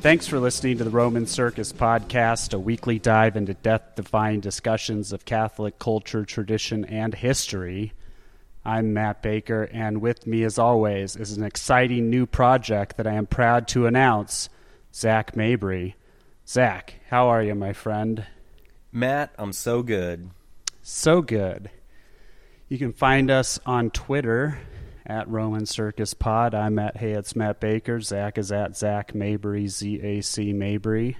Thanks for listening to the Roman Circus Podcast, a weekly dive into death defying discussions of Catholic culture, tradition, and history. I'm Matt Baker, and with me, as always, is an exciting new project that I am proud to announce Zach Mabry. Zach, how are you, my friend? Matt, I'm so good. So good. You can find us on Twitter at Roman Circus Pod. I'm at Hey It's Matt Baker. Zach is at Zach Mabry, Z A C Mabry.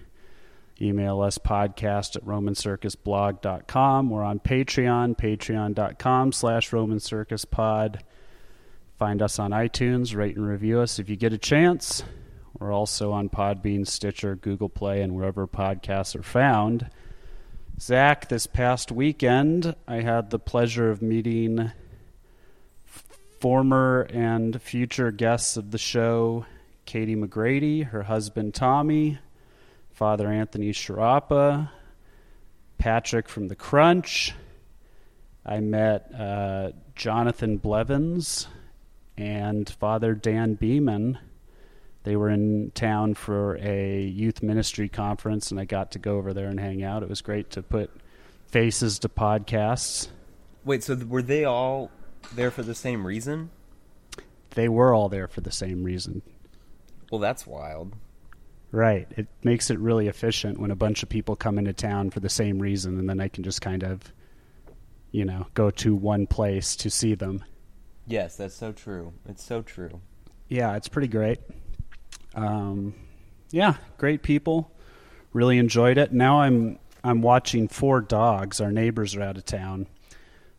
Email us podcast at romancircusblog.com. We're on Patreon, patreon.com slash Roman Circus Pod. Find us on iTunes, rate and review us if you get a chance. We're also on Podbean, Stitcher, Google Play, and wherever podcasts are found. Zach, this past weekend, I had the pleasure of meeting former and future guests of the show Katie McGrady, her husband Tommy, Father Anthony Sciarappa, Patrick from The Crunch. I met uh, Jonathan Blevins and Father Dan Beeman. They were in town for a youth ministry conference, and I got to go over there and hang out. It was great to put faces to podcasts. Wait, so were they all there for the same reason? They were all there for the same reason. Well, that's wild. Right. It makes it really efficient when a bunch of people come into town for the same reason, and then I can just kind of, you know, go to one place to see them. Yes, that's so true. It's so true. Yeah, it's pretty great. Um, yeah, great people. Really enjoyed it. Now I'm I'm watching Four Dogs. Our neighbors are out of town,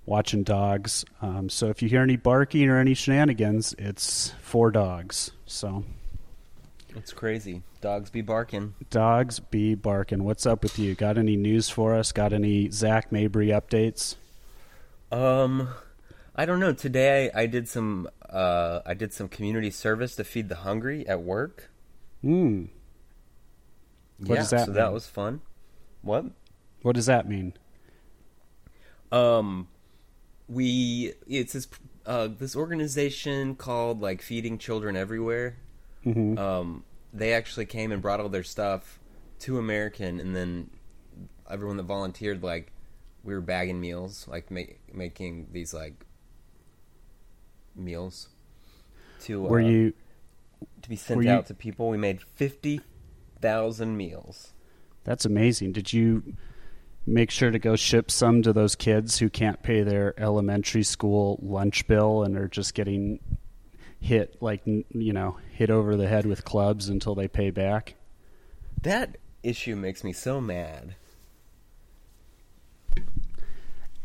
watching dogs. Um, so if you hear any barking or any shenanigans, it's Four Dogs. So It's crazy. Dogs be barking. dogs be barking. What's up with you? Got any news for us? Got any Zach Mabry updates? Um, I don't know. Today I, I did some uh, I did some community service to feed the hungry at work. Hmm. What yeah, does that so that was fun. What? What does that mean? Um, we it's this uh this organization called like Feeding Children Everywhere. hmm Um, they actually came and brought all their stuff to American, and then everyone that volunteered, like, we were bagging meals, like ma- making these like meals to Were uh, you to be sent were you- out to people. We made fifty thousand meals. That's amazing. Did you make sure to go ship some to those kids who can't pay their elementary school lunch bill and are just getting hit like you know hit over the head with clubs until they pay back? That issue makes me so mad.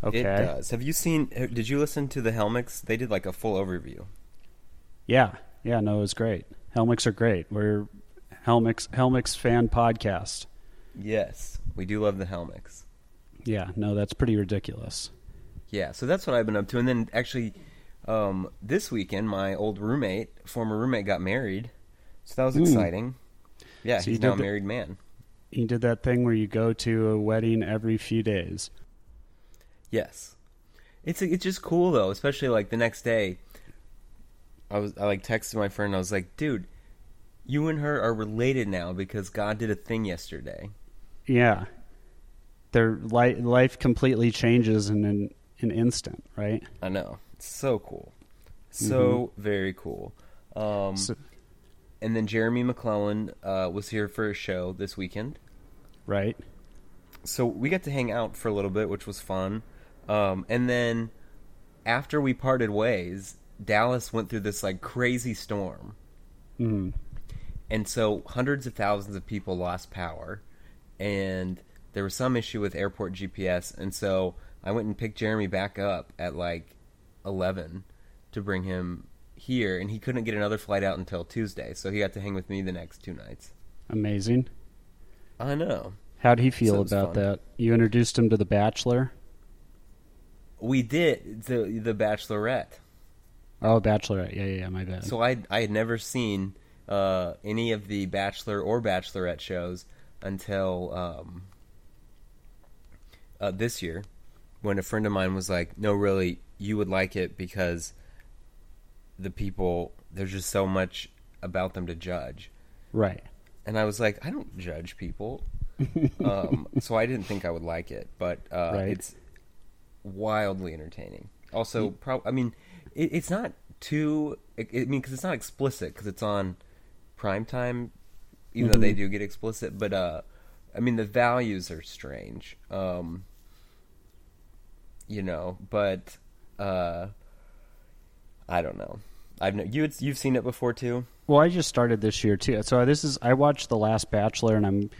Okay. It does. Have you seen? Did you listen to the Helmix? They did like a full overview. Yeah. Yeah, no, it was great. Helmix are great. We're Helmix Helmix fan podcast. Yes, we do love the Helmix. Yeah, no, that's pretty ridiculous. Yeah, so that's what I've been up to. And then actually, um, this weekend, my old roommate, former roommate, got married. So that was exciting. Yeah, So he's now a married man. You did that thing where you go to a wedding every few days. Yes, it's it's just cool though, especially like the next day. I was I like texted my friend. I was like, dude, you and her are related now because God did a thing yesterday. Yeah. Their li- life completely changes in an, an instant, right? I know. It's so cool. So very cool. Um, So- and then Jeremy McLellan uh, was here for a show this weekend. Right? So we got to hang out for a little bit, which was fun. Um, and then after we parted ways, Dallas went through this like crazy storm. Mm. And so hundreds of thousands of people lost power. And there was some issue with airport GPS. And so I went and picked Jeremy back up at like 11 to bring him here. And he couldn't get another flight out until Tuesday. So he got to hang with me the next two nights. Amazing. I know. How'd he feel So about fun. that? You introduced him to The Bachelor? We did the the Bachelorette. Oh, Bachelorette. Yeah, yeah, yeah, my bad. So I I had never seen uh, any of the Bachelor or Bachelorette shows until um, uh, this year, when a friend of mine was like, "No, really, you would like it because the people there's just so much about them to judge." right. and I was like, I don't judge people, um, so I didn't think I would like it, but uh, Right. it's wildly entertaining. Also, prob- I mean, it, it's not too. I I mean, because it's not explicit because it's on prime time, even though they do get explicit. But uh, I mean, the values are strange. Um, you know, but uh, I don't know. I've you you've seen it before too. Well, I just started this year too. So this is I watched The Last Bachelor, and I'm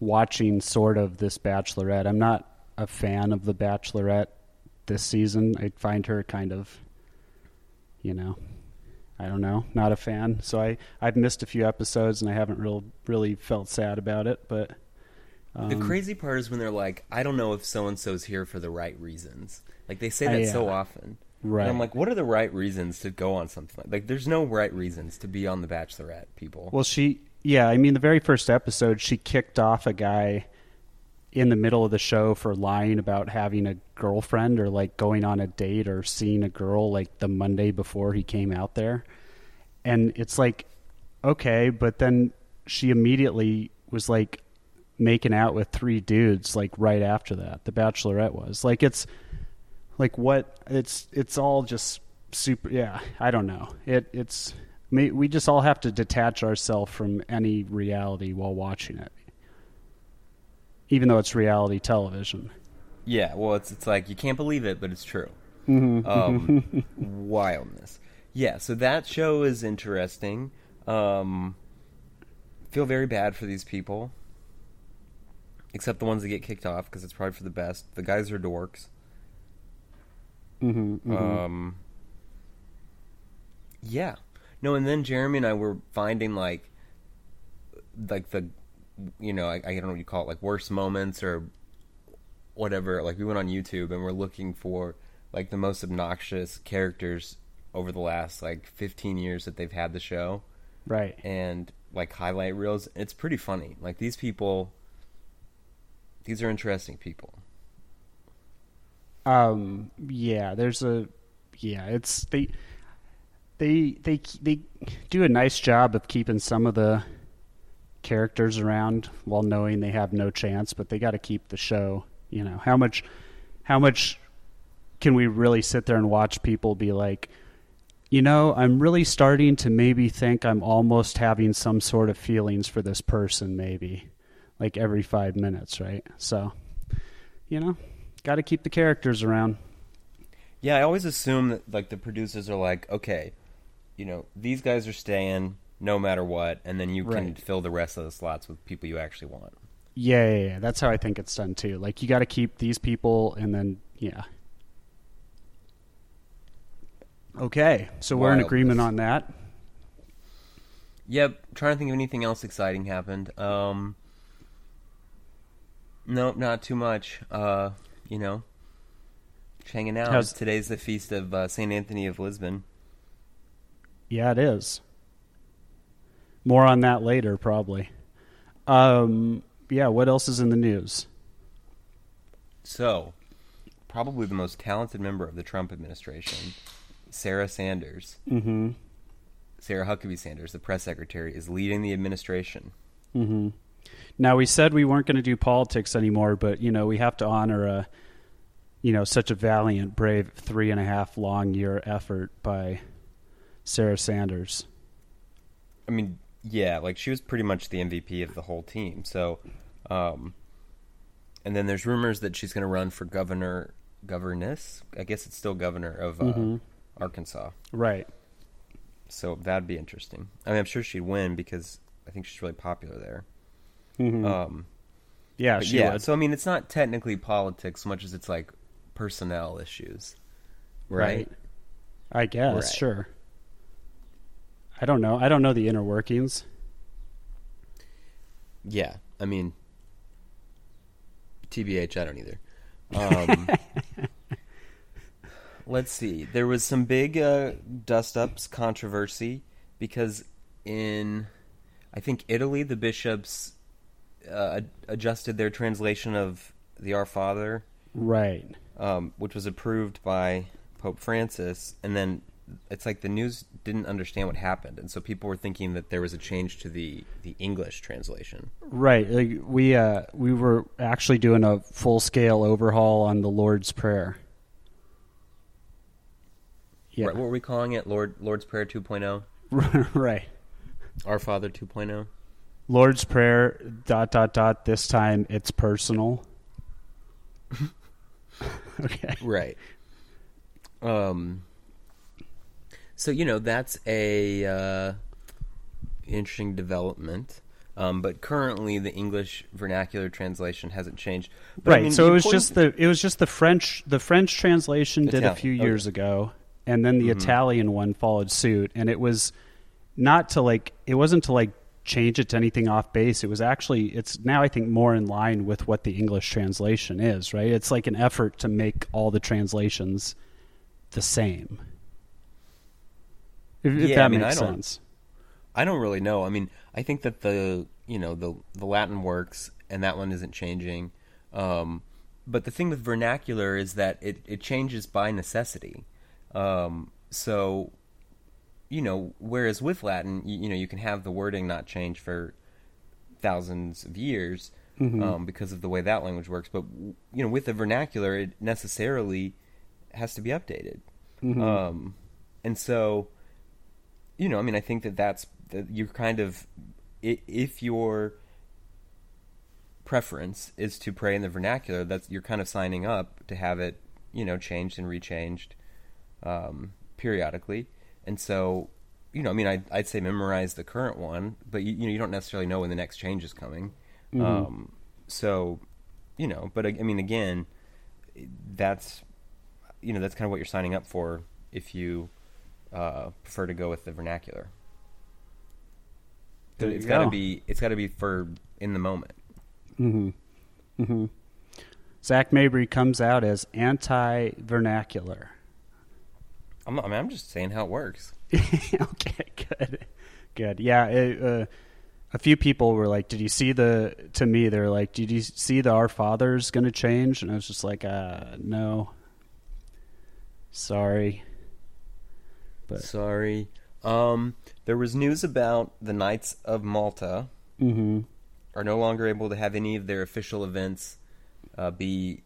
watching sort of this Bachelorette. I'm not a fan of the Bachelorette this season. I find her kind of, you know, I don't know, not a fan. So I I've missed a few episodes, and I haven't real really felt sad about it. But um, The crazy part is when they're like, I don't know if so and so's here for the right reasons. Like they say Uh, that so often. Right. And I'm like, what are the right reasons to go on something like like there's no right reasons to be on the Bachelorette, people. Well, she, yeah, I mean, the very first episode, she kicked off a guy in the middle of the show for lying about having a girlfriend or like going on a date or seeing a girl like the Monday before he came out there. And it's like, okay, but then she immediately was like making out with three dudes like right after that. The Bachelorette was like, it's like what it's it's all just super yeah i don't know it it's we just all have to detach ourselves from any reality while watching it even though it's reality television Yeah, well, it's it's like you can't believe it, but it's true. Um, wildness. Yeah, so that show is interesting. Um, feel very bad for these people, except the ones that get kicked off because it's probably for the best. The guys are dorks. mm-hmm, Um, yeah, no, and then Jeremy and I were finding like, like the, you know, I, I don't know what you call it, like worst moments or whatever. Like we went on YouTube and we're looking for like the most obnoxious characters over the last like 15 years that they've had the show right and like highlight reels. It's pretty funny. Like these people, these are interesting people. um yeah there's a yeah it's they they they they do a nice job of keeping some of the characters around while knowing they have no chance but they got to keep the show you know how much how much can we really sit there and watch people be like you know i'm really starting to maybe think i'm almost having some sort of feelings for this person maybe like every 5 minutes right so you know got to keep the characters around Yeah, I always assume that like the producers are like, okay, you know, these guys are staying no matter what, and then you can Right. fill the rest of the slots with people you actually want. Yeah, yeah, yeah. That's how I think it's done too. Like you got to keep these people, and then yeah. Okay, so we're in Wildness. agreement on that. Yep, trying to think of anything else exciting happened. Um, nope, not too much. Uh, you know, just hanging out. How's- Today's the feast of uh, Saint Anthony of Lisbon. Yeah, it is. More on that later, probably. Um, yeah. What else is in the news? So, probably the most talented member of the Trump administration, Sarah Sanders, Mm-hmm. Sarah Huckabee Sanders, the press secretary, is leading the administration. Mm-hmm. Now we said we weren't going to do politics anymore, but you know we have to honor a, you know, such a valiant, brave three and a half long year effort by Sarah Sanders. I mean, yeah, like she was pretty much the MVP of the whole team. So, um, and then there's rumors that she's going to run for governor, governess. I guess it's still governor of uh, Mhm. Arkansas. Right. So that'd be interesting. I mean, I'm sure she'd win because I think she's really popular there. Mhm. Um, yeah, yeah. would. So I mean, it's not technically politics so much as it's like personnel issues, right? I guess, Right. sure. I don't know. I don't know the inner workings. Yeah, I mean, TBH, I don't either. Um, let's see. There was some big uh, dust ups controversy because in, I think, Italy, the bishops uh, adjusted their translation of the Our Father, Right. um, which was approved by Pope Francis, and then it's like the news didn't understand what happened, and so people were thinking that there was a change to the the English translation. Right. Like we uh, we were actually doing a full scale overhaul on the Lord's Prayer. Yeah. Right, what were we calling it? Lord Lord's Prayer 2.0, right. Our Father oh? 2.0. Lord's Prayer. Dot dot dot. This time it's personal. okay. Right. Um. So you know that's a uh, interesting development. Um, but currently, the English vernacular translation hasn't changed. But, I right. mean, so it was just the it was just the French the French translation did a Italian, few okay. Mm-hmm. years ago, and then the Italian one followed suit, and it was not to like it wasn't to like change it to anything off base. It was actually it's now I think more in line with what the English translation is. Right. It's like an effort to make all the translations the same. If, if that I mean, makes I don't- sense. I don't really know. I mean, I think that the you know the the Latin works, and that one isn't changing. Um, but the thing with vernacular is that it it changes by necessity. Um, so, you know, whereas with Latin, you, you know, you can have the wording not change for thousands of years um, because of the way that language works. But you know, with the vernacular, it necessarily has to be updated. Um, and so, you know, I mean, I think that that's that you're kind of if your preference is to pray in the vernacular, that's you're kind of signing up to have it, you know, changed and rechanged um, periodically. And so, you know, I mean, I'd, I'd say memorize the current one, but you, you know, you don't necessarily know when the next change is coming. Um, so, you know, but I I mean, again, that's you know that's kind of what you're signing up for if you uh, prefer to go with the vernacular. There it's got to go. be it's got to be for in the moment. Mm-hmm. Mm-hmm. Zach Mabry comes out as anti-vernacular. I'm I mean, I'm just saying how it works. okay, good, good. Yeah, it, uh, a few people were like, "Did you see the?" To me, they're like, "Did you see the Our Father's going to change?" And I was just like, "Uh, no, sorry." But Sorry. Um, there was news about the Knights of Malta hmm are no longer able to have any of their official events uh, be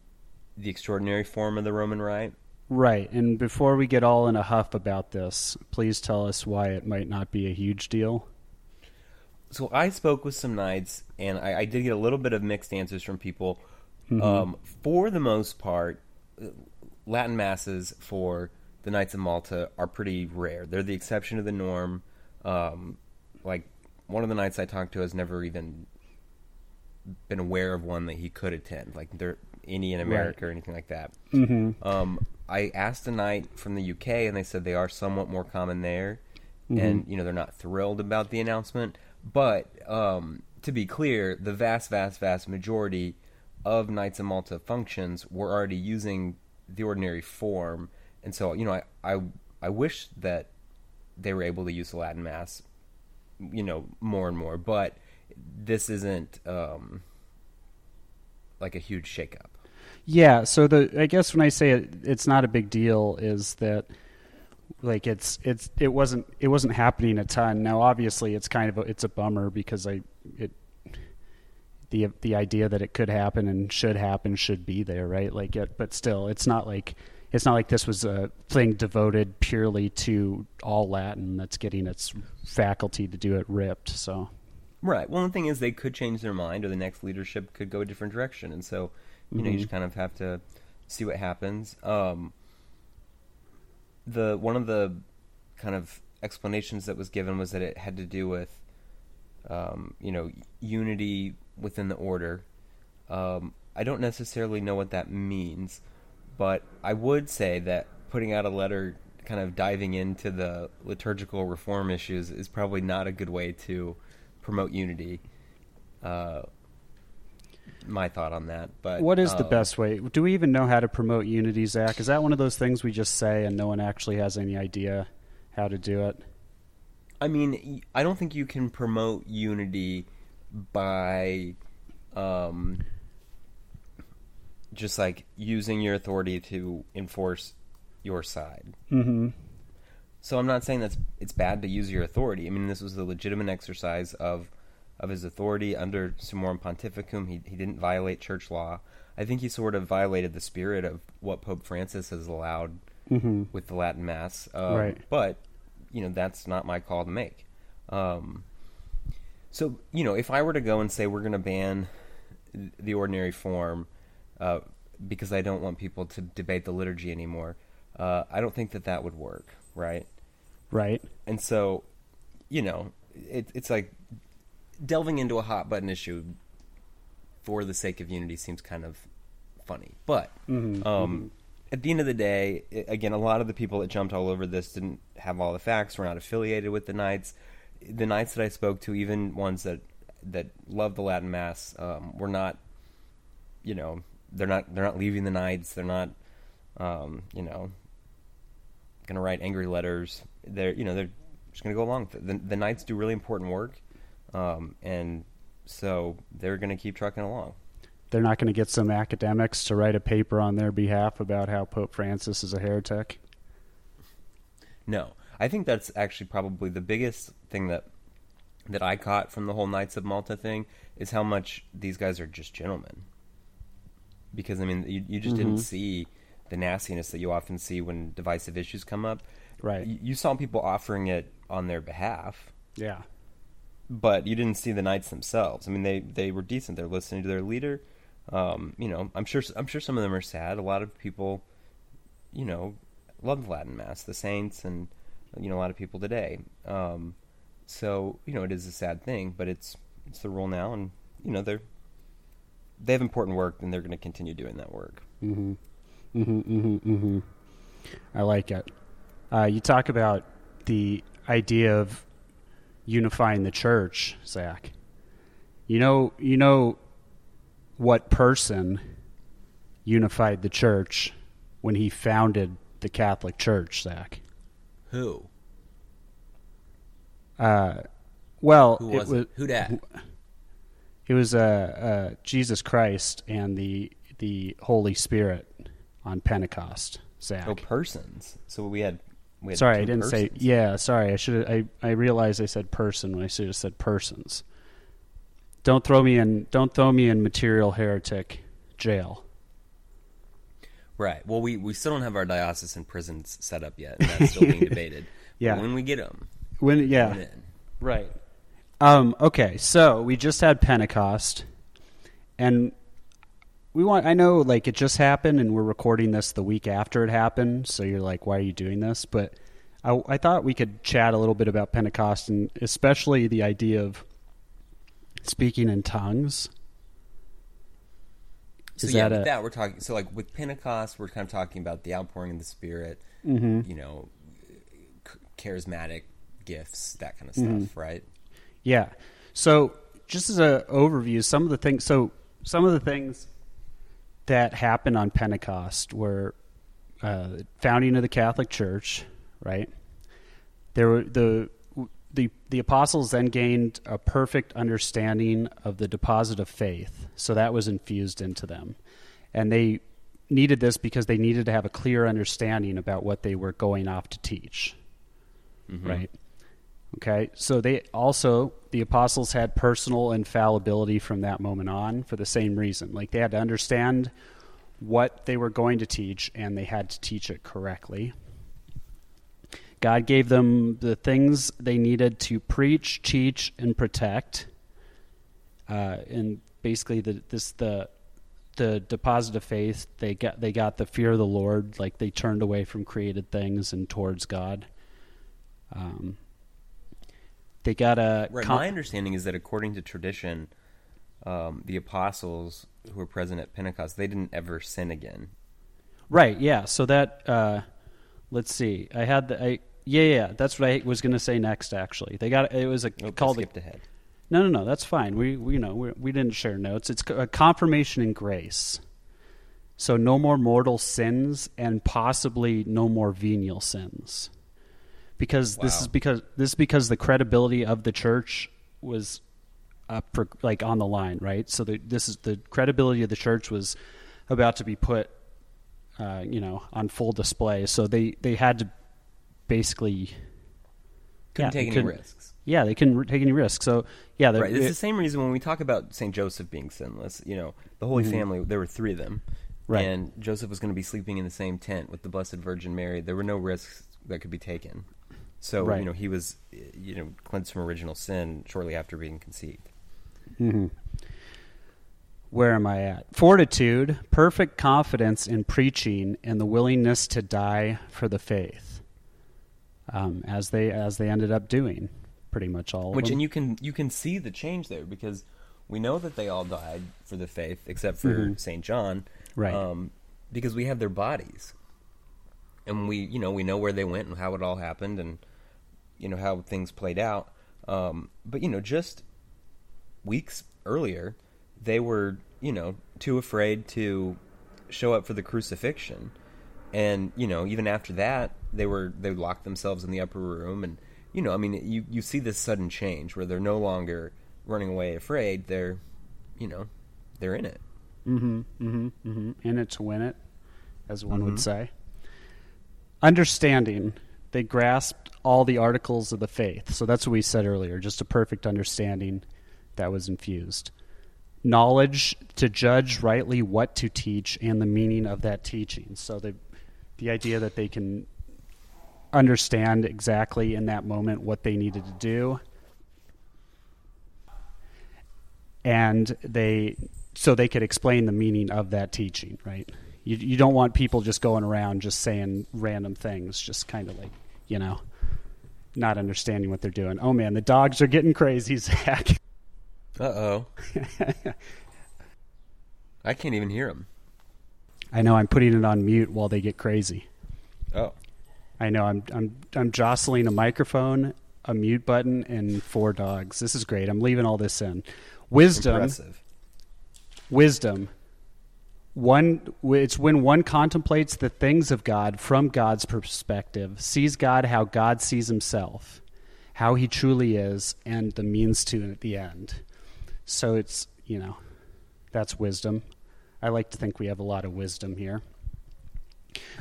the extraordinary form of the Roman Rite. Right. And before we get all in a huff about this, please tell us why it might not be a huge deal. so I spoke with some knights, and I, I did get a little bit of mixed answers from people. Um, for the most part, uh, Latin masses for the Knights of Malta are pretty rare. They're the exception to the norm. Um, like one of the knights I talked to has never even been aware of one that he could attend, like there any in America or anything like that. Mm-hmm. Um, I asked a knight from the UK, and they said they are somewhat more common there, and you know they're not thrilled about the announcement. But um, to be clear, the vast, vast, vast majority of Knights of Malta functions were already using the ordinary form, and so you know I I, I wish that they were able to use the Latin Mass, you know, more and more. But this isn't um, like a huge shakeup. Yeah, so the I guess when I say it, it's not a big deal is that like it's it's it wasn't it wasn't happening a ton. Now obviously it's kind of a, it's a bummer because I it the the idea that it could happen and should happen should be there, right? Like it, but still it's not like it's not like this was a thing devoted purely to all Latin that's getting its faculty to do it ripped. So Right. Well, the thing is, they could change their mind, or the next leadership could go a different direction, and so you know you just kind of have to see what happens. Um, the one of the kind of explanations that was given was that it had to do with um, you know unity within the order. Um, I don't necessarily know what that means, but I would say that putting out a letter kind of diving into the liturgical reform issues is probably not a good way to promote unity. Uh, my thought on that, but What is the uh, best way? Do we even know how to promote unity, Zach? Is that one of those things we just say and no one actually has any idea how to do it? I mean, I don't think you can promote unity by um, just like using your authority to enforce your side. Mm-hmm. So I'm not saying that's it's bad to use your authority. I mean, this was a legitimate exercise of of his authority under Summorum Pontificum. He he didn't violate church law. I think he sort of violated the spirit of what Pope Francis has allowed Mm-hmm. with the Latin Mass. Um, Right. But you know that's not my call to make. Um, so you know, if I were to go and say we're going to ban the ordinary form uh, because I don't want people to debate the liturgy anymore, uh, I don't think that that would work, right? Right. And so, you know, it, it's like delving into a hot button issue for the sake of unity seems kind of funny. But um, at the end of the day, again, a lot of the people that jumped all over this didn't have all the facts. Were not affiliated with the Knights. The Knights that I spoke to, even ones that that love the Latin Mass, um, were not. You know, they're not they're not leaving the Knights. They're not. Um, you know, going to write angry letters. They're you know they're just going to go along. The, the Knights do really important work, um, and so they're going to keep trucking along. They're not going to get some academics to write a paper on their behalf about how Pope Francis is a heretic. No, I think that's actually probably the biggest thing that that I caught from the whole Knights of Malta thing is how much these guys are just gentlemen. Because I mean, you, you just didn't see the nastiness that you often see when divisive issues come up. Right. You, you saw people offering it on their behalf, Yeah. But you didn't see the knights themselves. I mean, they they were decent. They're listening to their leader. Um, you know, I'm sure I'm sure some of them are sad. A lot of people, you know, love Latin Mass, the saints, and you know, a lot of people today. Um, so you know, it is a sad thing, but it's it's the rule now, and you know, they're they have important work, and they're going to continue doing that work. Mm-hmm. Mm-hmm. Mm-hmm. Mm-hmm. I like it. Uh, you talk about the idea of unifying the church, Zach. You know, you know what person unified the church when he founded the Catholic Church, Zach? Who? Uh, well, Who it was was it? Who dat? it was uh, uh, Jesus Christ and the the Holy Spirit on Pentecost, Zach. Oh, persons. So we had. Sorry, I didn't say. Yeah, sorry. I should. I I realized I said person when I should have said persons. Don't throw me in. Don't throw me in material heretic jail. Right. Well, we, we still don't have our diocesan prisons set up yet, and that's still being debated. Yeah. But when we get them, When yeah, then. right. Um. Okay. So we just had Pentecost, and we want. I know, like it just happened, and we're recording this the week after it happened. So you're like, why are you doing this? But I, I thought we could chat a little bit about Pentecost, and especially the idea of speaking in tongues. So Is yeah, that with a- that we're talking. So like with Pentecost, we're kind of talking about the outpouring of the Spirit. Mm-hmm. You know, charismatic gifts, that kind of stuff, Mhm. right? Yeah. So just as an overview, some of the things. So some of the things that happened on Pentecost where uh, founding of the Catholic Church, right? There were the the the apostles then gained a perfect understanding of the deposit of faith, so that was infused into them, and they needed this because they needed to have a clear understanding about what they were going off to teach Mhm. right? Okay, so they also the apostles had personal infallibility from that moment on for the same reason. Like they had to understand what they were going to teach, and they had to teach it correctly. God gave them the things they needed to preach, teach, and protect. Uh, and basically, the this the the deposit of faith they got they got the fear of the Lord, like they turned away from created things and towards God. Um, they got a Right. com- My understanding is that according to tradition, um, the apostles who were present at Pentecost, they didn't ever sin again. right. Yeah. So that uh, let's see. I had the I yeah yeah. That's what I was going to say next. Actually, they got it was a I called a, skipped ahead. no no no. That's fine. We we you know we we didn't share notes. It's a confirmation in grace. So no more mortal sins and possibly no more venial sins. Because this is because this is because the credibility of the church was up for like on the line, right? So the, this is the credibility of the church was about to be put, uh, you know, on full display. So they they had to basically Couldn't Yeah, take any risks. yeah they couldn't take any risks. So yeah, Right. It's it- the same reason when we talk about Saint Joseph being sinless. You know, the Holy Family. There were three of them, Mm-hmm. Right. And Joseph was going to be sleeping in the same tent with the Blessed Virgin Mary. There were no risks that could be taken. So Right. you know he was, you know, cleansed from original sin shortly after being conceived. where am I at? Fortitude, perfect confidence in preaching, and the willingness to die for the faith. Um, as they as they ended up doing, pretty much all. Which and you can you can see the change there because we know that they all died for the faith except for Mhm. Saint John, Right. Um, because we have their bodies, and we you know we know where they went and how it all happened and you know how things played out. Um, but you know just weeks earlier, they were you know too afraid to show up for the crucifixion, and you know even after that they were they locked themselves in the upper room and you know i mean you you see this sudden change where they're no longer running away afraid they're you know they're in it Mm-hmm. Mm-hmm. Mm-hmm. In it to win it, as one Mhm. would say. Understanding. They grasped all the articles of the faith. So that's what we said earlier, just a perfect understanding that was infused. Knowledge to judge rightly what to teach and the meaning of that teaching. So the the idea that they can understand exactly in that moment what they needed to do and they so they could explain the meaning of that teaching, right? You you don't want people just going around just saying random things, just kind of like you know, not understanding what they're doing. Oh man, the dogs are getting crazy, Zach. uh-oh i can't even hear them I know I'm putting it on mute while they get crazy. oh I know I'm I'm I'm jostling a microphone, a mute button, and four dogs. This is great. I'm leaving all this in. Wisdom. impressive wisdom one it's when one contemplates the things of god from god's perspective sees god how god sees himself how he truly is and the means to at the end. So it's you know that's wisdom. I like to think we have a lot of wisdom here.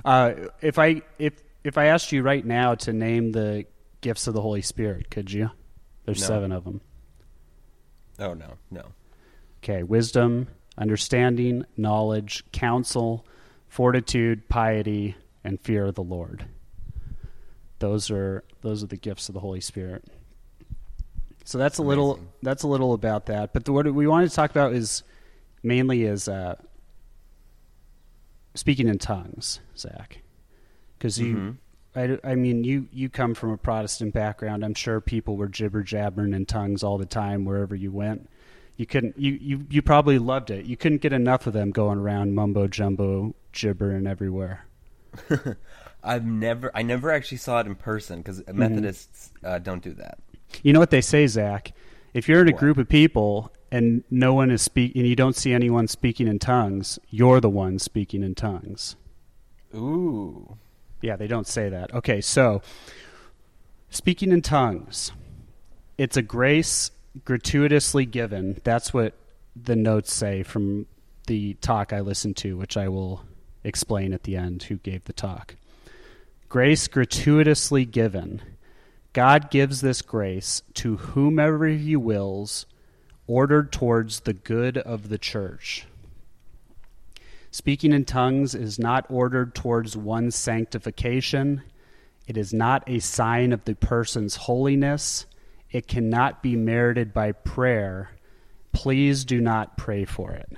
Uh, if i if if i asked you right now to name the gifts of the holy spirit could you? There's No. seven of them. Oh no. No. Okay, wisdom, understanding, knowledge, counsel, fortitude, piety, and fear of the Lord. Those are those are the gifts of the Holy Spirit. So that's a little that's a little about that. But the, what we wanted to talk about is mainly is uh, speaking in tongues, Zach, because you. Mhm. I, I mean, you, you come from a Protestant background. I'm sure people were jibber jabbering in tongues all the time wherever you went. You couldn't. You, you, you probably loved it. You couldn't get enough of them going around mumbo jumbo gibbering everywhere. i've never i never actually saw it in person because Mm-hmm. methodists uh, don't do that You know what they say, Zach? If you're in a What? group of people and no one is speak and you don't see anyone speaking in tongues, you're the one speaking in tongues. ooh Yeah, they don't say that. Okay, so speaking in tongues, it's a grace gratuitously given. That's what the notes say from the talk I listened to, which I will explain at the end who gave the talk. Grace gratuitously given. God gives this grace to whomever he wills, ordered towards the good of the church. Speaking in tongues is not ordered towards one's sanctification. It is not a sign of the person's holiness. It cannot be merited by prayer. Please do not pray for it.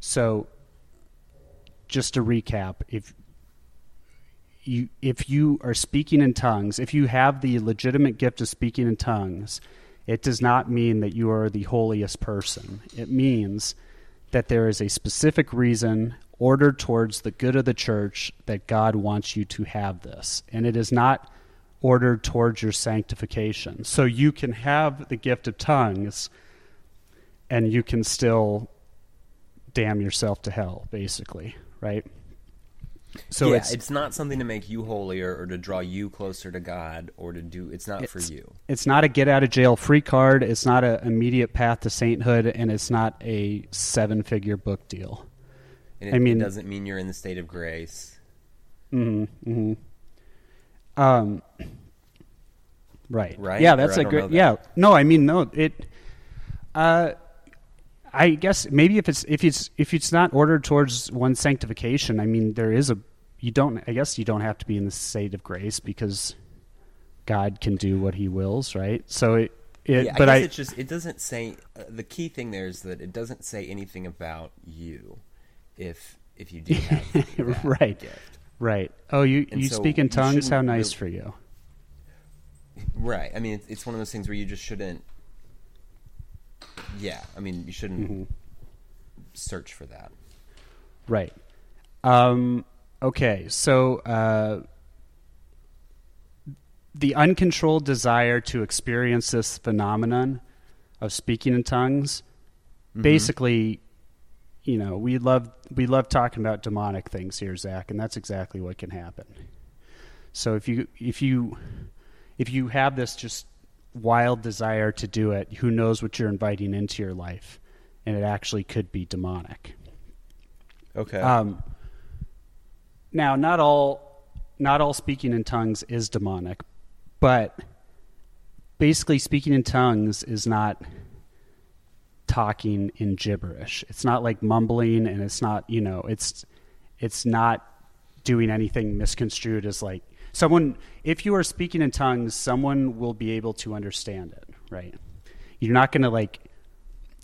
So, just to recap, if you if you are speaking in tongues, if you have the legitimate gift of speaking in tongues, it does not mean that you are the holiest person. It means that there is a specific reason ordered towards the good of the church that God wants you to have this. And it is not ordered towards your sanctification. So you can have the gift of tongues and you can still damn yourself to hell, basically, right? So yeah, it's, it's not something to make you holier or to draw you closer to God or to do. It's not for you. it's not a get out of jail free card. It's not an immediate path to sainthood, and it's not a seven figure book deal. And it, I mean- it doesn't mean you're in the state of grace. hmm hmm Um, right. Right? Yeah, that's I a great. that. Yeah. No, I mean no. It. Uh, I guess maybe if it's if it's if it's not ordered towards one sanctification, I mean there is a you don't. I guess you don't have to be in the state of grace because God can do what He wills, right? So it. it yeah, but I I, guess it's just it doesn't say uh, the key thing there is that it doesn't say anything about you if if you do have that right, gift. Right. Oh, you And you so speak in tongues? How nice really- for you. Right. I mean, it's, it's one of those things where you just shouldn't. Yeah, I mean, you shouldn't Mm-hmm. search for that. Right. Um, okay, so uh, the uncontrolled desire to experience this phenomenon of speaking in tongues, basically, you know, we love we love talking about demonic things here, Zach, and that's exactly what can happen. So if you if you if you have this just wild desire to do it, who knows what you're inviting into your life, and it actually could be demonic. Okay. Um, now, not all not all speaking in tongues is demonic, but basically, speaking in tongues is not talking in gibberish. It's not like mumbling, and it's not you know it's it's not doing anything misconstrued as like someone. If you are speaking in tongues, someone will be able to understand it, right? You're not going to like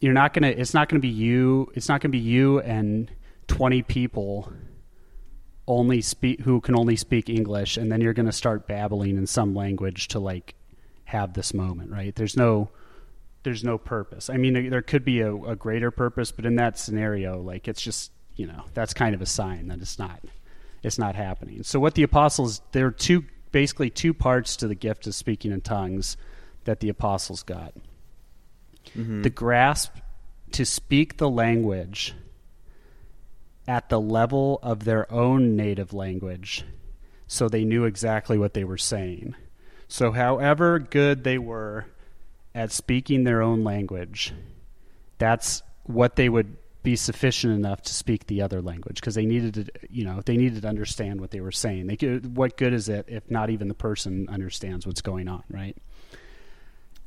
you're not gonna it's not gonna be you it's not gonna be you and 20 people only speak who can only speak english and then you're gonna start babbling in some language to like have this moment right there's no there's no purpose. I mean there could be a, a greater purpose but in that scenario like it's just you know that's kind of a sign that it's not it's not happening. So what the apostles there are two basically two parts to the gift of speaking in tongues that the apostles got. Mm-hmm. The grasp to speak the language at the level of their own native language so they knew exactly what they were saying. So, however good they were at speaking their own language, that's what they would be sufficient enough to speak the other language because they needed to, you know, they needed to understand what they were saying. They could, what good is it if not even the person understands what's going on, right?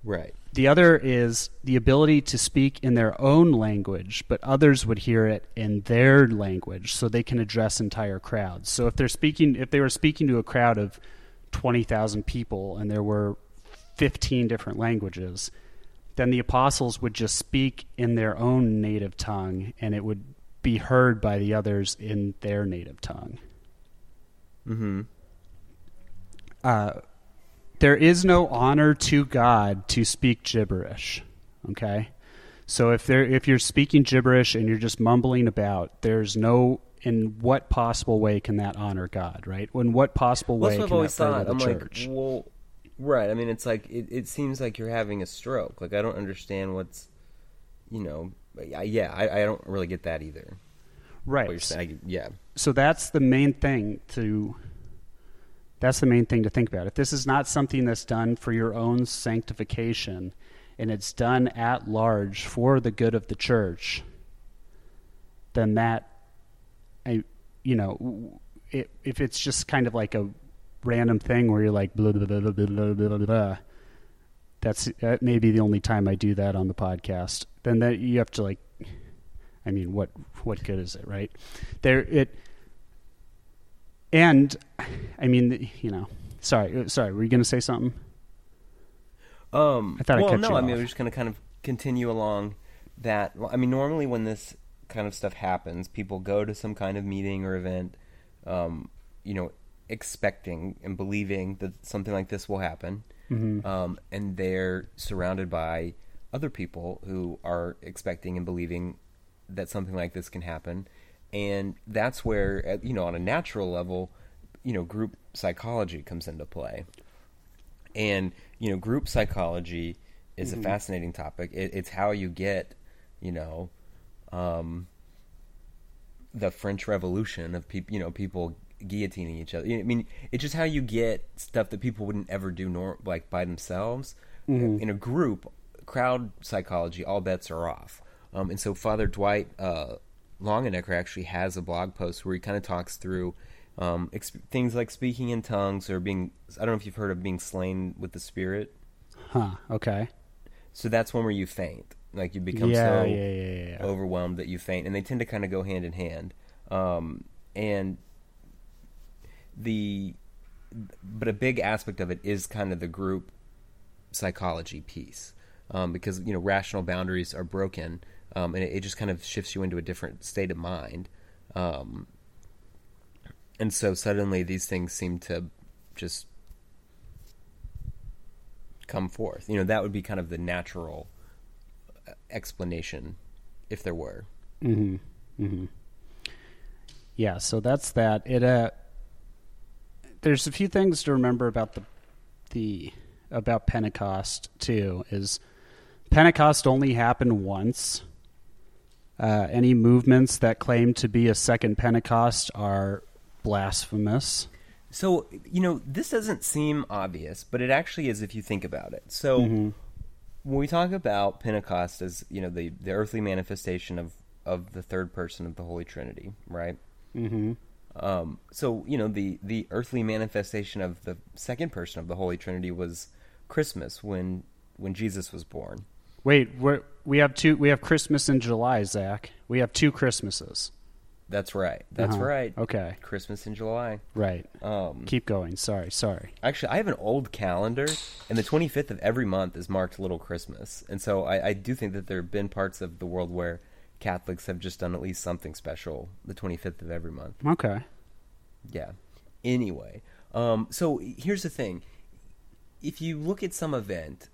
right. The other is the ability to speak in their own language, but others would hear it in their language so they can address entire crowds. So if they're speaking if they were speaking to a crowd of 20,000 people and there were 15 different languages, then the apostles would just speak in their own native tongue and it would be heard by the others in their native tongue. Mm-hmm. uh, there is no honor to God to speak gibberish. Okay, so if there if you're speaking gibberish and you're just mumbling about, there's no in what possible way can that honor God? Right? In what possible way that's can what I've that always further thought. the I'm church? like, well, right. I mean, it's like it, it seems like you're having a stroke. Like I don't understand what's, you know, I- yeah, I, I don't really get that either. right. What you're saying, I- yeah. so that's the main thing to that's the main thing to think about if this is not something that's done for your own sanctification and it's done at large for the good of the church then that I, you know it, if it's just kind of like a random thing where you're like blah blah blah blah blah blah, blah, blah that's that may be the only time I do that on the podcast then that you have to like I mean, what what good is it, right? There it, and I mean, you know, sorry, sorry, were you going to say something? Um, I thought I well, cut no, you I mean, off. we're just going to kind of continue along that. I mean, normally when this kind of stuff happens, people go to some kind of meeting or event, um, you know, expecting and believing that something like this will happen, Mm-hmm. um, and they're surrounded by other people who are expecting and believing that something like this can happen, and that's where, you know, on a natural level, you know, group psychology comes into play and you know group psychology is Mm-hmm. a fascinating topic it, it's how you get you know um, the french revolution of people you know people guillotining each other i mean it's just how you get stuff that people wouldn't ever do nor like by themselves Mm-hmm. in a group crowd psychology all bets are off um, and so father dwight uh, longenecker actually has a blog post where he kind of talks through Um, things like speaking in tongues or being, I don't know if you've heard of being slain with the Spirit. Huh. Okay. So that's one where you faint. Like you become yeah, so yeah, yeah. overwhelmed that you faint, and they tend to kind of go hand in hand. Um, and the but a big aspect of it is kind of the group psychology piece um, because you know rational boundaries are broken, um, and it, it, just kind of shifts you into a different state of mind. Um, and so suddenly these things seem to just come forth. You know, that would be kind of the natural explanation if there were. Mm-hmm. Mm-hmm. Yeah, so that's that. It uh there's a few things to remember about the the about Pentecost too is Pentecost only happened once. Uh, any movements that claim to be a second Pentecost are blasphemous. So, you know, this doesn't seem obvious, but it actually is if you think about it. So, mm-hmm when we talk about Pentecost as you know the the earthly manifestation of of the third person of the Holy Trinity, right? Mm-hmm. Um, so you know the the earthly manifestation of the second person of the Holy Trinity was Christmas when when Jesus was born. Wait, we have two. We have Christmas in July, Zach. We have two Christmases. That's right. That's uh-huh. right. Okay. Christmas in July. Right. Um, Keep going. Sorry. Sorry. Actually, I have an old calendar, and the 25th of every month is marked Little Christmas. And so I, I do think that there have been parts of the world where Catholics have just done at least something special the 25th of every month. Okay. Yeah. Anyway, um, so here's the thing. If you look at some event,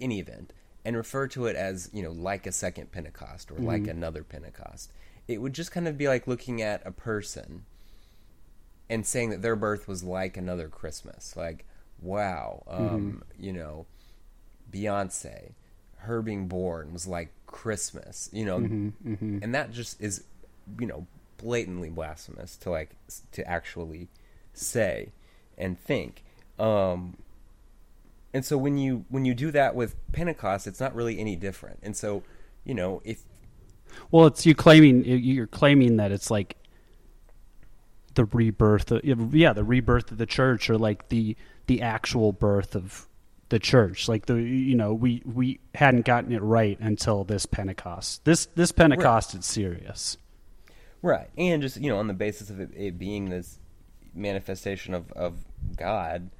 any event, and refer to it as, you know, like a second Pentecost or mm-hmm. like another Pentecost, it would just kind of be like looking at a person and saying that their birth was like another Christmas. Like, wow, um, mm-hmm. you know, Beyonce, her being born was like Christmas, you know, mm-hmm, mm-hmm. and that just is, you know, blatantly blasphemous to like to actually say and think. Um, and so when you when you do that with Pentecost, it's not really any different. And so, you know, if well, it's you claiming you're claiming that it's like the rebirth. Of, yeah, the rebirth of the church, or like the the actual birth of the church. Like the you know we we hadn't gotten it right until this Pentecost. This this Pentecost right. is serious. Right, and just you know on the basis of it, it being this manifestation of of God,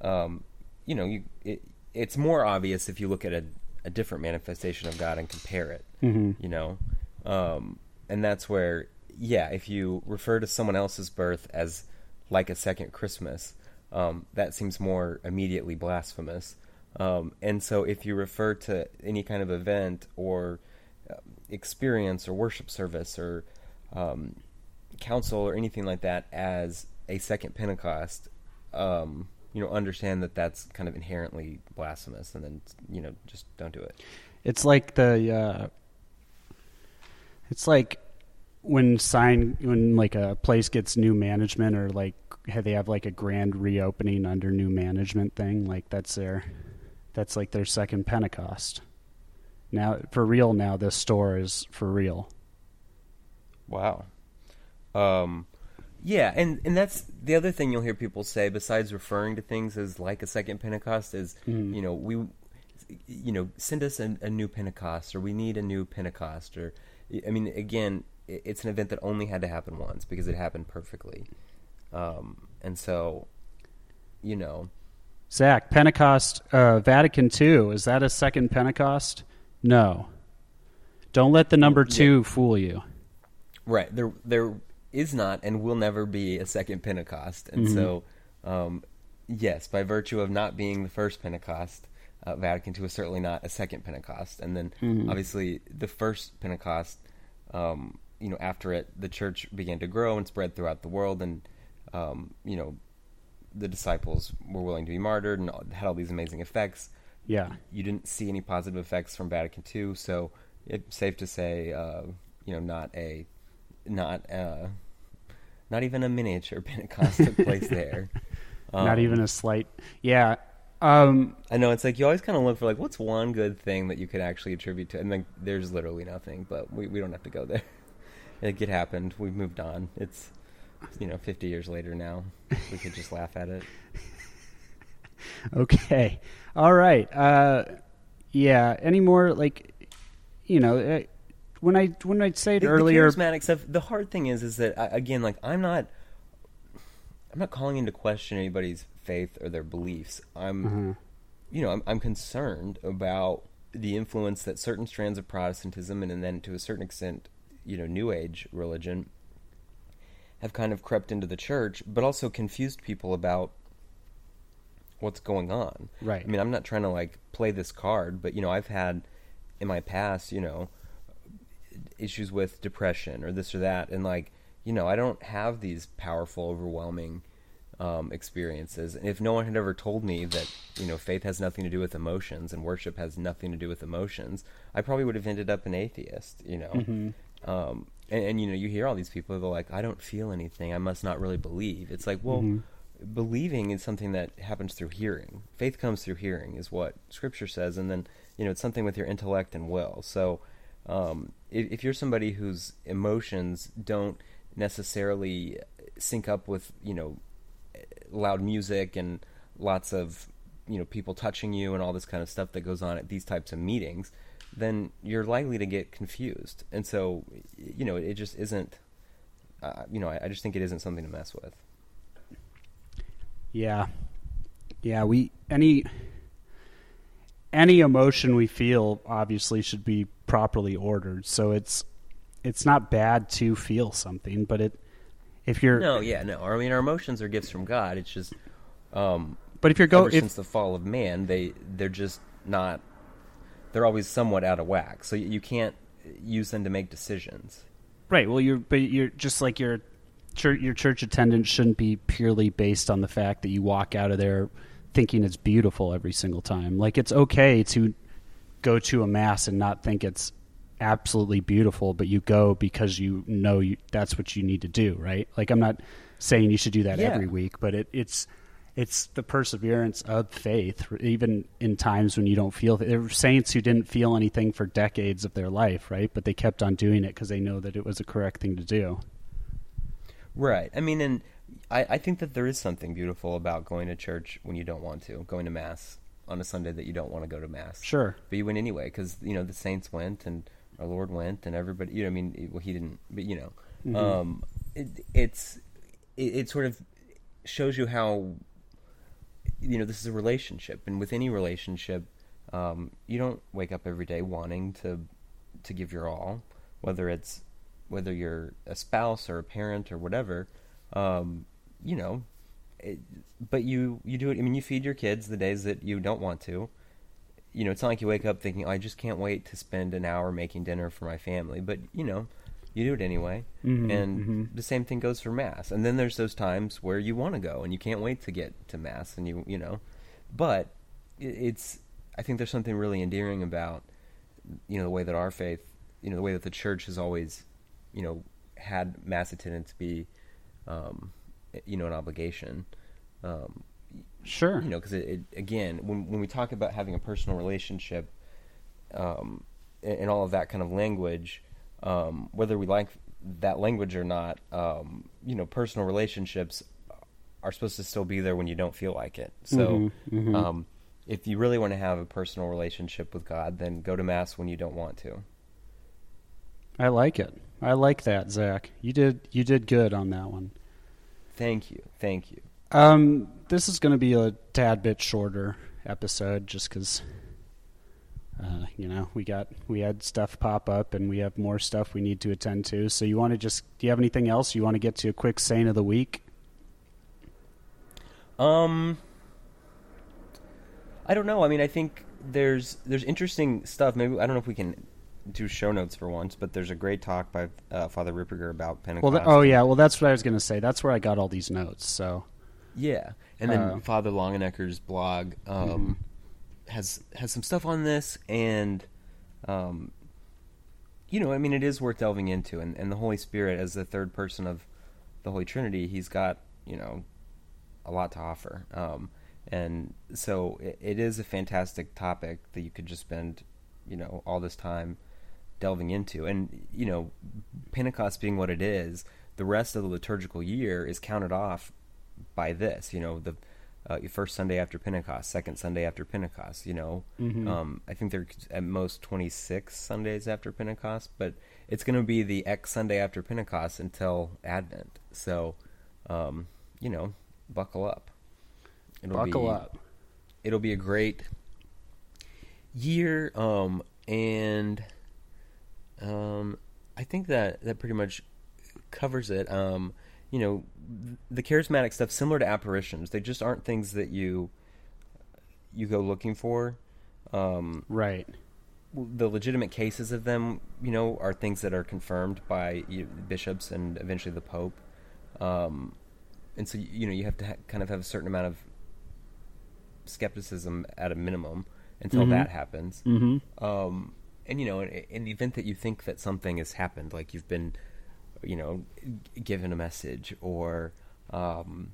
um, you know you it, it's more obvious if you look at a, a different manifestation of God and compare it. Mm-hmm. You know, um, and that's where, yeah, if you refer to someone else's birth as like a second Christmas, um, that seems more immediately blasphemous. Um, and so if you refer to any kind of event or uh, experience or worship service or um, council or anything like that as a second Pentecost, um, you know, understand that that's kind of inherently blasphemous, and then you know, just don't do it. It's like the uh, it's like when sign when like a place gets new management or like they have like a grand reopening under new management thing. Like that's their that's like their second Pentecost. Now for real. Now this store is for real. Wow. Um, yeah, and and that's the other thing you'll hear people say besides referring to things as like a second Pentecost is mm. you know we you know send us a, a new Pentecost or we need a new Pentecost or I mean, again, it's an event that only had to happen once because it happened perfectly. Um, and so, you know. Zach, Pentecost, uh, Vatican II, is that a second Pentecost? No. Don't let the number two yeah. fool you. Right. There, there is not and will never be a second Pentecost. And mm-hmm. so, um, yes, by virtue of not being the first Pentecost, uh, Vatican II was certainly not a second Pentecost. And then mm-hmm. obviously the first Pentecost, um, you know, after it, the church began to grow and spread throughout the world, and um, you know, the disciples were willing to be martyred and had all these amazing effects. Yeah, you didn't see any positive effects from Vatican II, so it's safe to say, uh, you know, not a, not uh, not even a miniature Pentecost took place there. Um, not even a slight. Yeah, um, I know it's like you always kind of look for like what's one good thing that you could actually attribute to, and like there's literally nothing. But we we don't have to go there. like it happened. We've moved on. It's you know, 50 years later now, we could just laugh at it. Okay. All right. Uh, yeah. Any more like, you know, uh, when I when I said the, earlier, the charismatic stuff. The hard thing is, is that again, like I'm not, I'm not calling into question anybody's faith or their beliefs. I'm, Mm-hmm. you know, I'm, I'm concerned about the influence that certain strands of Protestantism and, and then to a certain extent, you know, New Age religion have kind of crept into the church, but also confused people about what's going on. Right. I mean, I'm not trying to like play this card, but you know, I've had in my past, you know, issues with depression or this or that, and like, you know, I don't have these powerful, overwhelming um, experiences. And if no one had ever told me that, you know, faith has nothing to do with emotions and worship has nothing to do with emotions, I probably would have ended up an atheist. You know. Mm-hmm. Um, and, and you know, you hear all these people they're like, "I don't feel anything. I must not really believe." It's like, well, Mm-hmm. believing is something that happens through hearing. Faith comes through hearing, is what Scripture says, and then you know, it's something with your intellect and will. So, um, if, if you're somebody whose emotions don't necessarily sync up with you know loud music and lots of you know people touching you and all this kind of stuff that goes on at these types of meetings then you're likely to get confused and so you know it just isn't uh, you know I, I just think it isn't something to mess with yeah, yeah. We any any emotion we feel obviously should be properly ordered. So it's it's not bad to feel something, but it if you're no yeah no i mean our emotions are gifts from god it's just um but if you're going, since the fall of man they they're just not they're always somewhat out of whack so you, can't use them to make decisions Right. Well, you're but you're just like your church. Your church attendance shouldn't be purely based on the fact that you walk out of there thinking it's beautiful every single time. Like it's okay to go to a mass and not think it's absolutely beautiful, but you go because you know you, that's what you need to do. Right. Like I'm not saying you should do that Yeah. every week, but it, it's it's the perseverance of faith, even in times when you don't feel. There were saints who didn't feel anything for decades of their life, right? But they kept on doing it because they know that it was a correct thing to do. Right. I mean, and I, I think that there is something beautiful about going to church when you don't want to, going to mass on a Sunday that you don't want to go to mass. Sure. But you went anyway because you know the saints went and our Lord went and everybody. You know, I mean, well, he didn't, but you know, Mm-hmm. um, it, it's it, it sort of shows you how you know this is a relationship, and with any relationship, um, you don't wake up every day wanting to to give your all, whether it's whether you're a spouse or a parent or whatever. Um, you know, it, but you you do it. I mean, you feed your kids the days that you don't want to. You know, it's not like you wake up thinking, oh, "I just can't wait to spend an hour making dinner for my family." But you know, you do it anyway. Mhm, and mhm. the same thing goes for mass. And then there's those times where you want to go and you can't wait to get to mass, and you you know, but it's I think there's something really endearing about you know the way that our faith, you know, the way that the church has always, you know, had mass attendance be, um, you know, an obligation. Um, Sure. you know, because it, it again, when when we talk about having a personal relationship, um, and, and all of that kind of language, um, whether we like that language or not, um, you know, personal relationships are supposed to still be there when you don't feel like it. So, Mhm, mhm. Um, if you really want to have a personal relationship with God, then go to mass when you don't want to. I like it. I like that, Zach. You did you did good on that one. Thank you, thank you. Um, this is going to be a tad bit shorter episode, just because, uh, you know, we got we had stuff pop up, and we have more stuff we need to attend to. So, you want to just do you have anything else? You want to get to a quick saint of the week? Um, I don't know. I mean, I think there's there's interesting stuff. Maybe I don't know if we can do show notes for once, but there's a great talk by uh, Father Ripperger about Pentecost. Well, th- oh yeah, well that's what I was going to say. That's where I got all these notes. So, yeah, and then Uh, Father Longenecker's blog um, has has some stuff on this, and um, you know, I mean, it is worth delving into, and, and the Holy Spirit as the third person of the Holy Trinity, he's got you know a lot to offer, um, and so it, it is a fantastic topic that you could just spend you know all this time delving into, and you know, Pentecost being what it is, the rest of the liturgical year is counted off by this. You know, the uh, first Sunday after Pentecost, second Sunday after Pentecost. You know, Mhm. um, I think they're at most 26 Sundays after Pentecost, but it's going to be the X Sunday after Pentecost until Advent. So, um, you know, buckle up. It'll Buckle be, up. It'll be a great year, um, and um, I think that that pretty much covers it. Um, you know, the charismatic stuff similar to apparitions. They just aren't things that you you go looking for. Um, Right. the legitimate cases of them, you know, are things that are confirmed by you bishops and eventually the Pope. Um, and so, you know, you have to ha- kind of have a certain amount of skepticism at a minimum until Mhm. that happens. Mm-hmm. Um, and you know, in, in the event that you think that something has happened, like you've been, you know, given a message or um,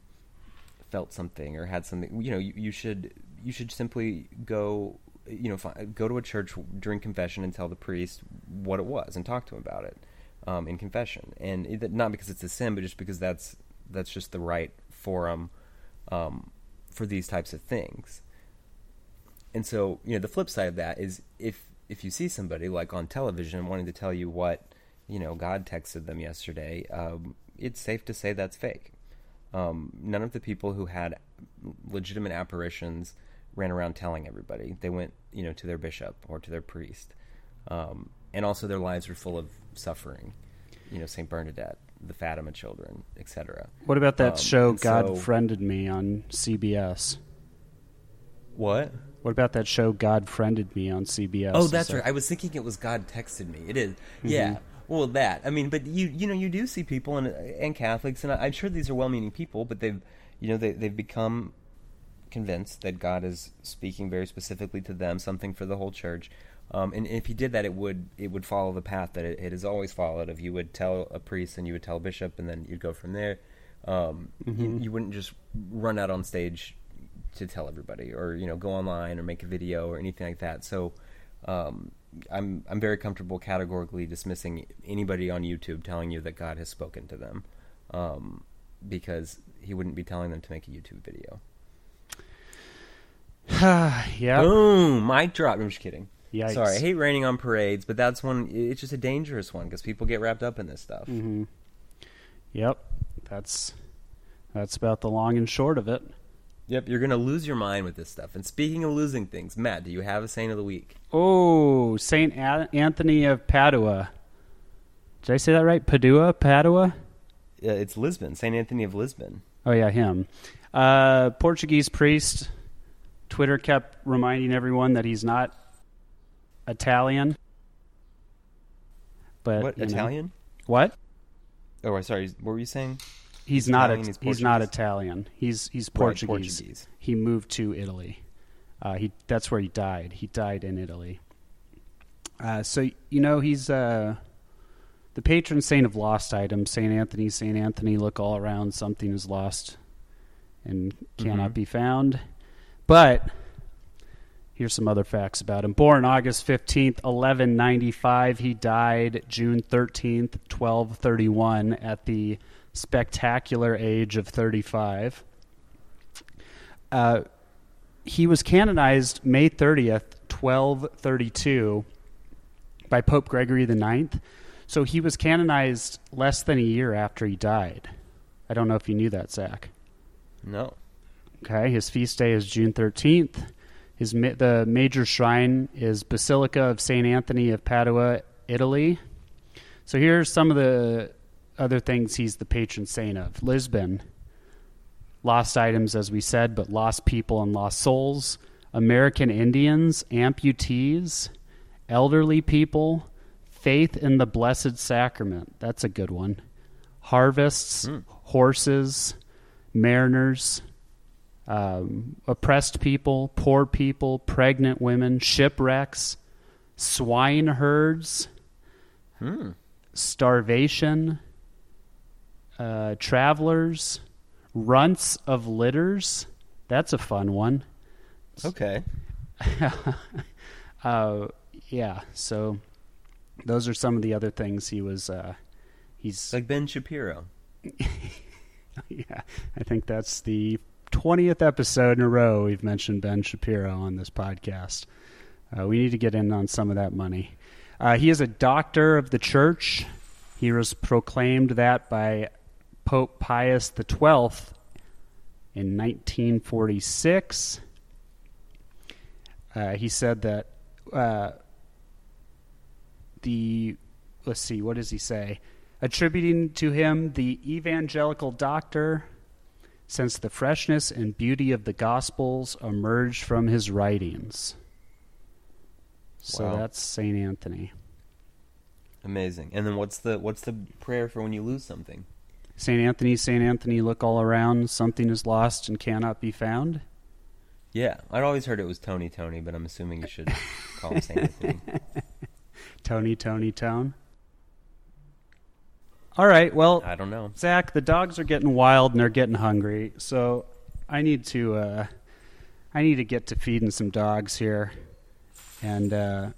felt something or had something, you know, you, you should you should simply go, you know, go to a church during confession and tell the priest what it was and talk to him about it um, in confession, and it, not because it's a sin, but just because that's that's just the right forum um, for these types of things. And so you know the flip side of that is if if you see somebody like on television wanting to tell you what you know God texted them yesterday, um, it's safe to say that's fake. Um, none of the people who had legitimate apparitions ran around telling everybody. They went you know to their bishop or to their priest, um, and also their lives were full of suffering. You know Saint Bernadette, the Fatima children, etc. What about that Um, show God so- Friended Me on CBS? What? What about that show God Friended Me on CBS? Oh, that's that- right. I was thinking it was God texted me. It is. Yeah. Well, that. I mean, but you you know you do see people and and Catholics and I, I'm sure these are well-meaning people, but they've you know they they've become convinced that God is speaking very specifically to them, something for the whole church. Um, and if he did that, it would it would follow the path that it, it has always followed. If you would tell a priest, and you would tell a bishop, and then you'd go from there. Um, you, you wouldn't just run out on stage to tell everybody, or you know, go online or make a video or anything like that. So, um, I'm I'm very comfortable categorically dismissing anybody on YouTube telling you that God has spoken to them, um, because He wouldn't be telling them to make a YouTube video. yeah. Boom! Mic drop. I'm just kidding. Yikes. Sorry, I hate raining on parades, but that's one. It's just a dangerous one because people get wrapped up in this stuff. hmm Yep. That's that's about the long and short of it. Yep, you're gonna lose your mind with this stuff. And speaking of losing things, Matt, do you have a saint of the week? Oh, Saint Anthony of Padua. Did I say that right? Padua, Padua. Uh, it's Lisbon, Saint Anthony of Lisbon. Oh yeah, him. Uh, Portuguese priest. Twitter kept reminding everyone that he's not Italian. But what you know. Italian? What? Oh, sorry. What were you saying? He's not. Italian, he's he's not Portuguese. Italian. He's he's Right, Portuguese. Portuguese. He moved to Italy. Uh, he that's where he died. He died in Italy. Uh, so you know he's uh, the patron saint of lost items. Saint Anthony. Saint Anthony. Look all around. Something is lost and cannot Mhm. be found. But here's some other facts about him. Born August 15th, 1195. He died June 13th, 1231, at the spectacular age of 35. Uh, he was canonized May 30th, 1232, by Pope Gregory IX. So he was canonized less than a year after he died. I don't know if you knew that, Zach. No. Okay, his feast day is June 13th. His ma- the major shrine is Basilica of St. Anthony of Padua, Italy. So here's some of the other things he's the patron saint of. Lisbon, lost items as we said, but lost people and lost souls, American Indians, amputees, elderly people, faith in the blessed sacrament. That's a good one. Harvests, Hmm. horses, mariners, um, oppressed people, poor people, pregnant women, shipwrecks, swine herds, Hmm. starvation, uh, travelers, runts of litters. That's a fun one. Okay. uh, yeah, so those are some of the other things he was. Uh, he's like Ben Shapiro. yeah, I think that's the 20th episode in a row we've mentioned Ben Shapiro on this podcast. Uh, we need to get in on some of that money. Uh, he is a doctor of the church. He was proclaimed that by Pope Pius XII in 1946. Uh, he said that uh, the let's see, what does he say? Attributing to him the evangelical doctor, since the freshness and beauty of the Gospels emerged from his writings. So Wow. that's Saint Anthony. Amazing. And then what's the what's the prayer for when you lose something? Saint Anthony, Saint Anthony, look all around. Something is lost and cannot be found. Yeah, I'd always heard it was Tony Tony, but I'm assuming you should call him Saint Anthony. Tony, Tony, Tone. All right. Well, I don't know. Zach, the dogs are getting wild and they're getting hungry, so I need to uh, I need to get to feeding some dogs here, and uh,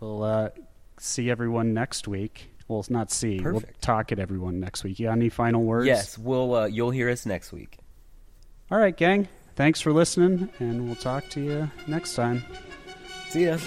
we'll uh, see everyone next week. Well, not see. We'll talk at everyone next week. You got any final words? Yes, we'll uh, you'll hear us next week. All right, gang. Thanks for listening, and we'll talk to you next time. See ya.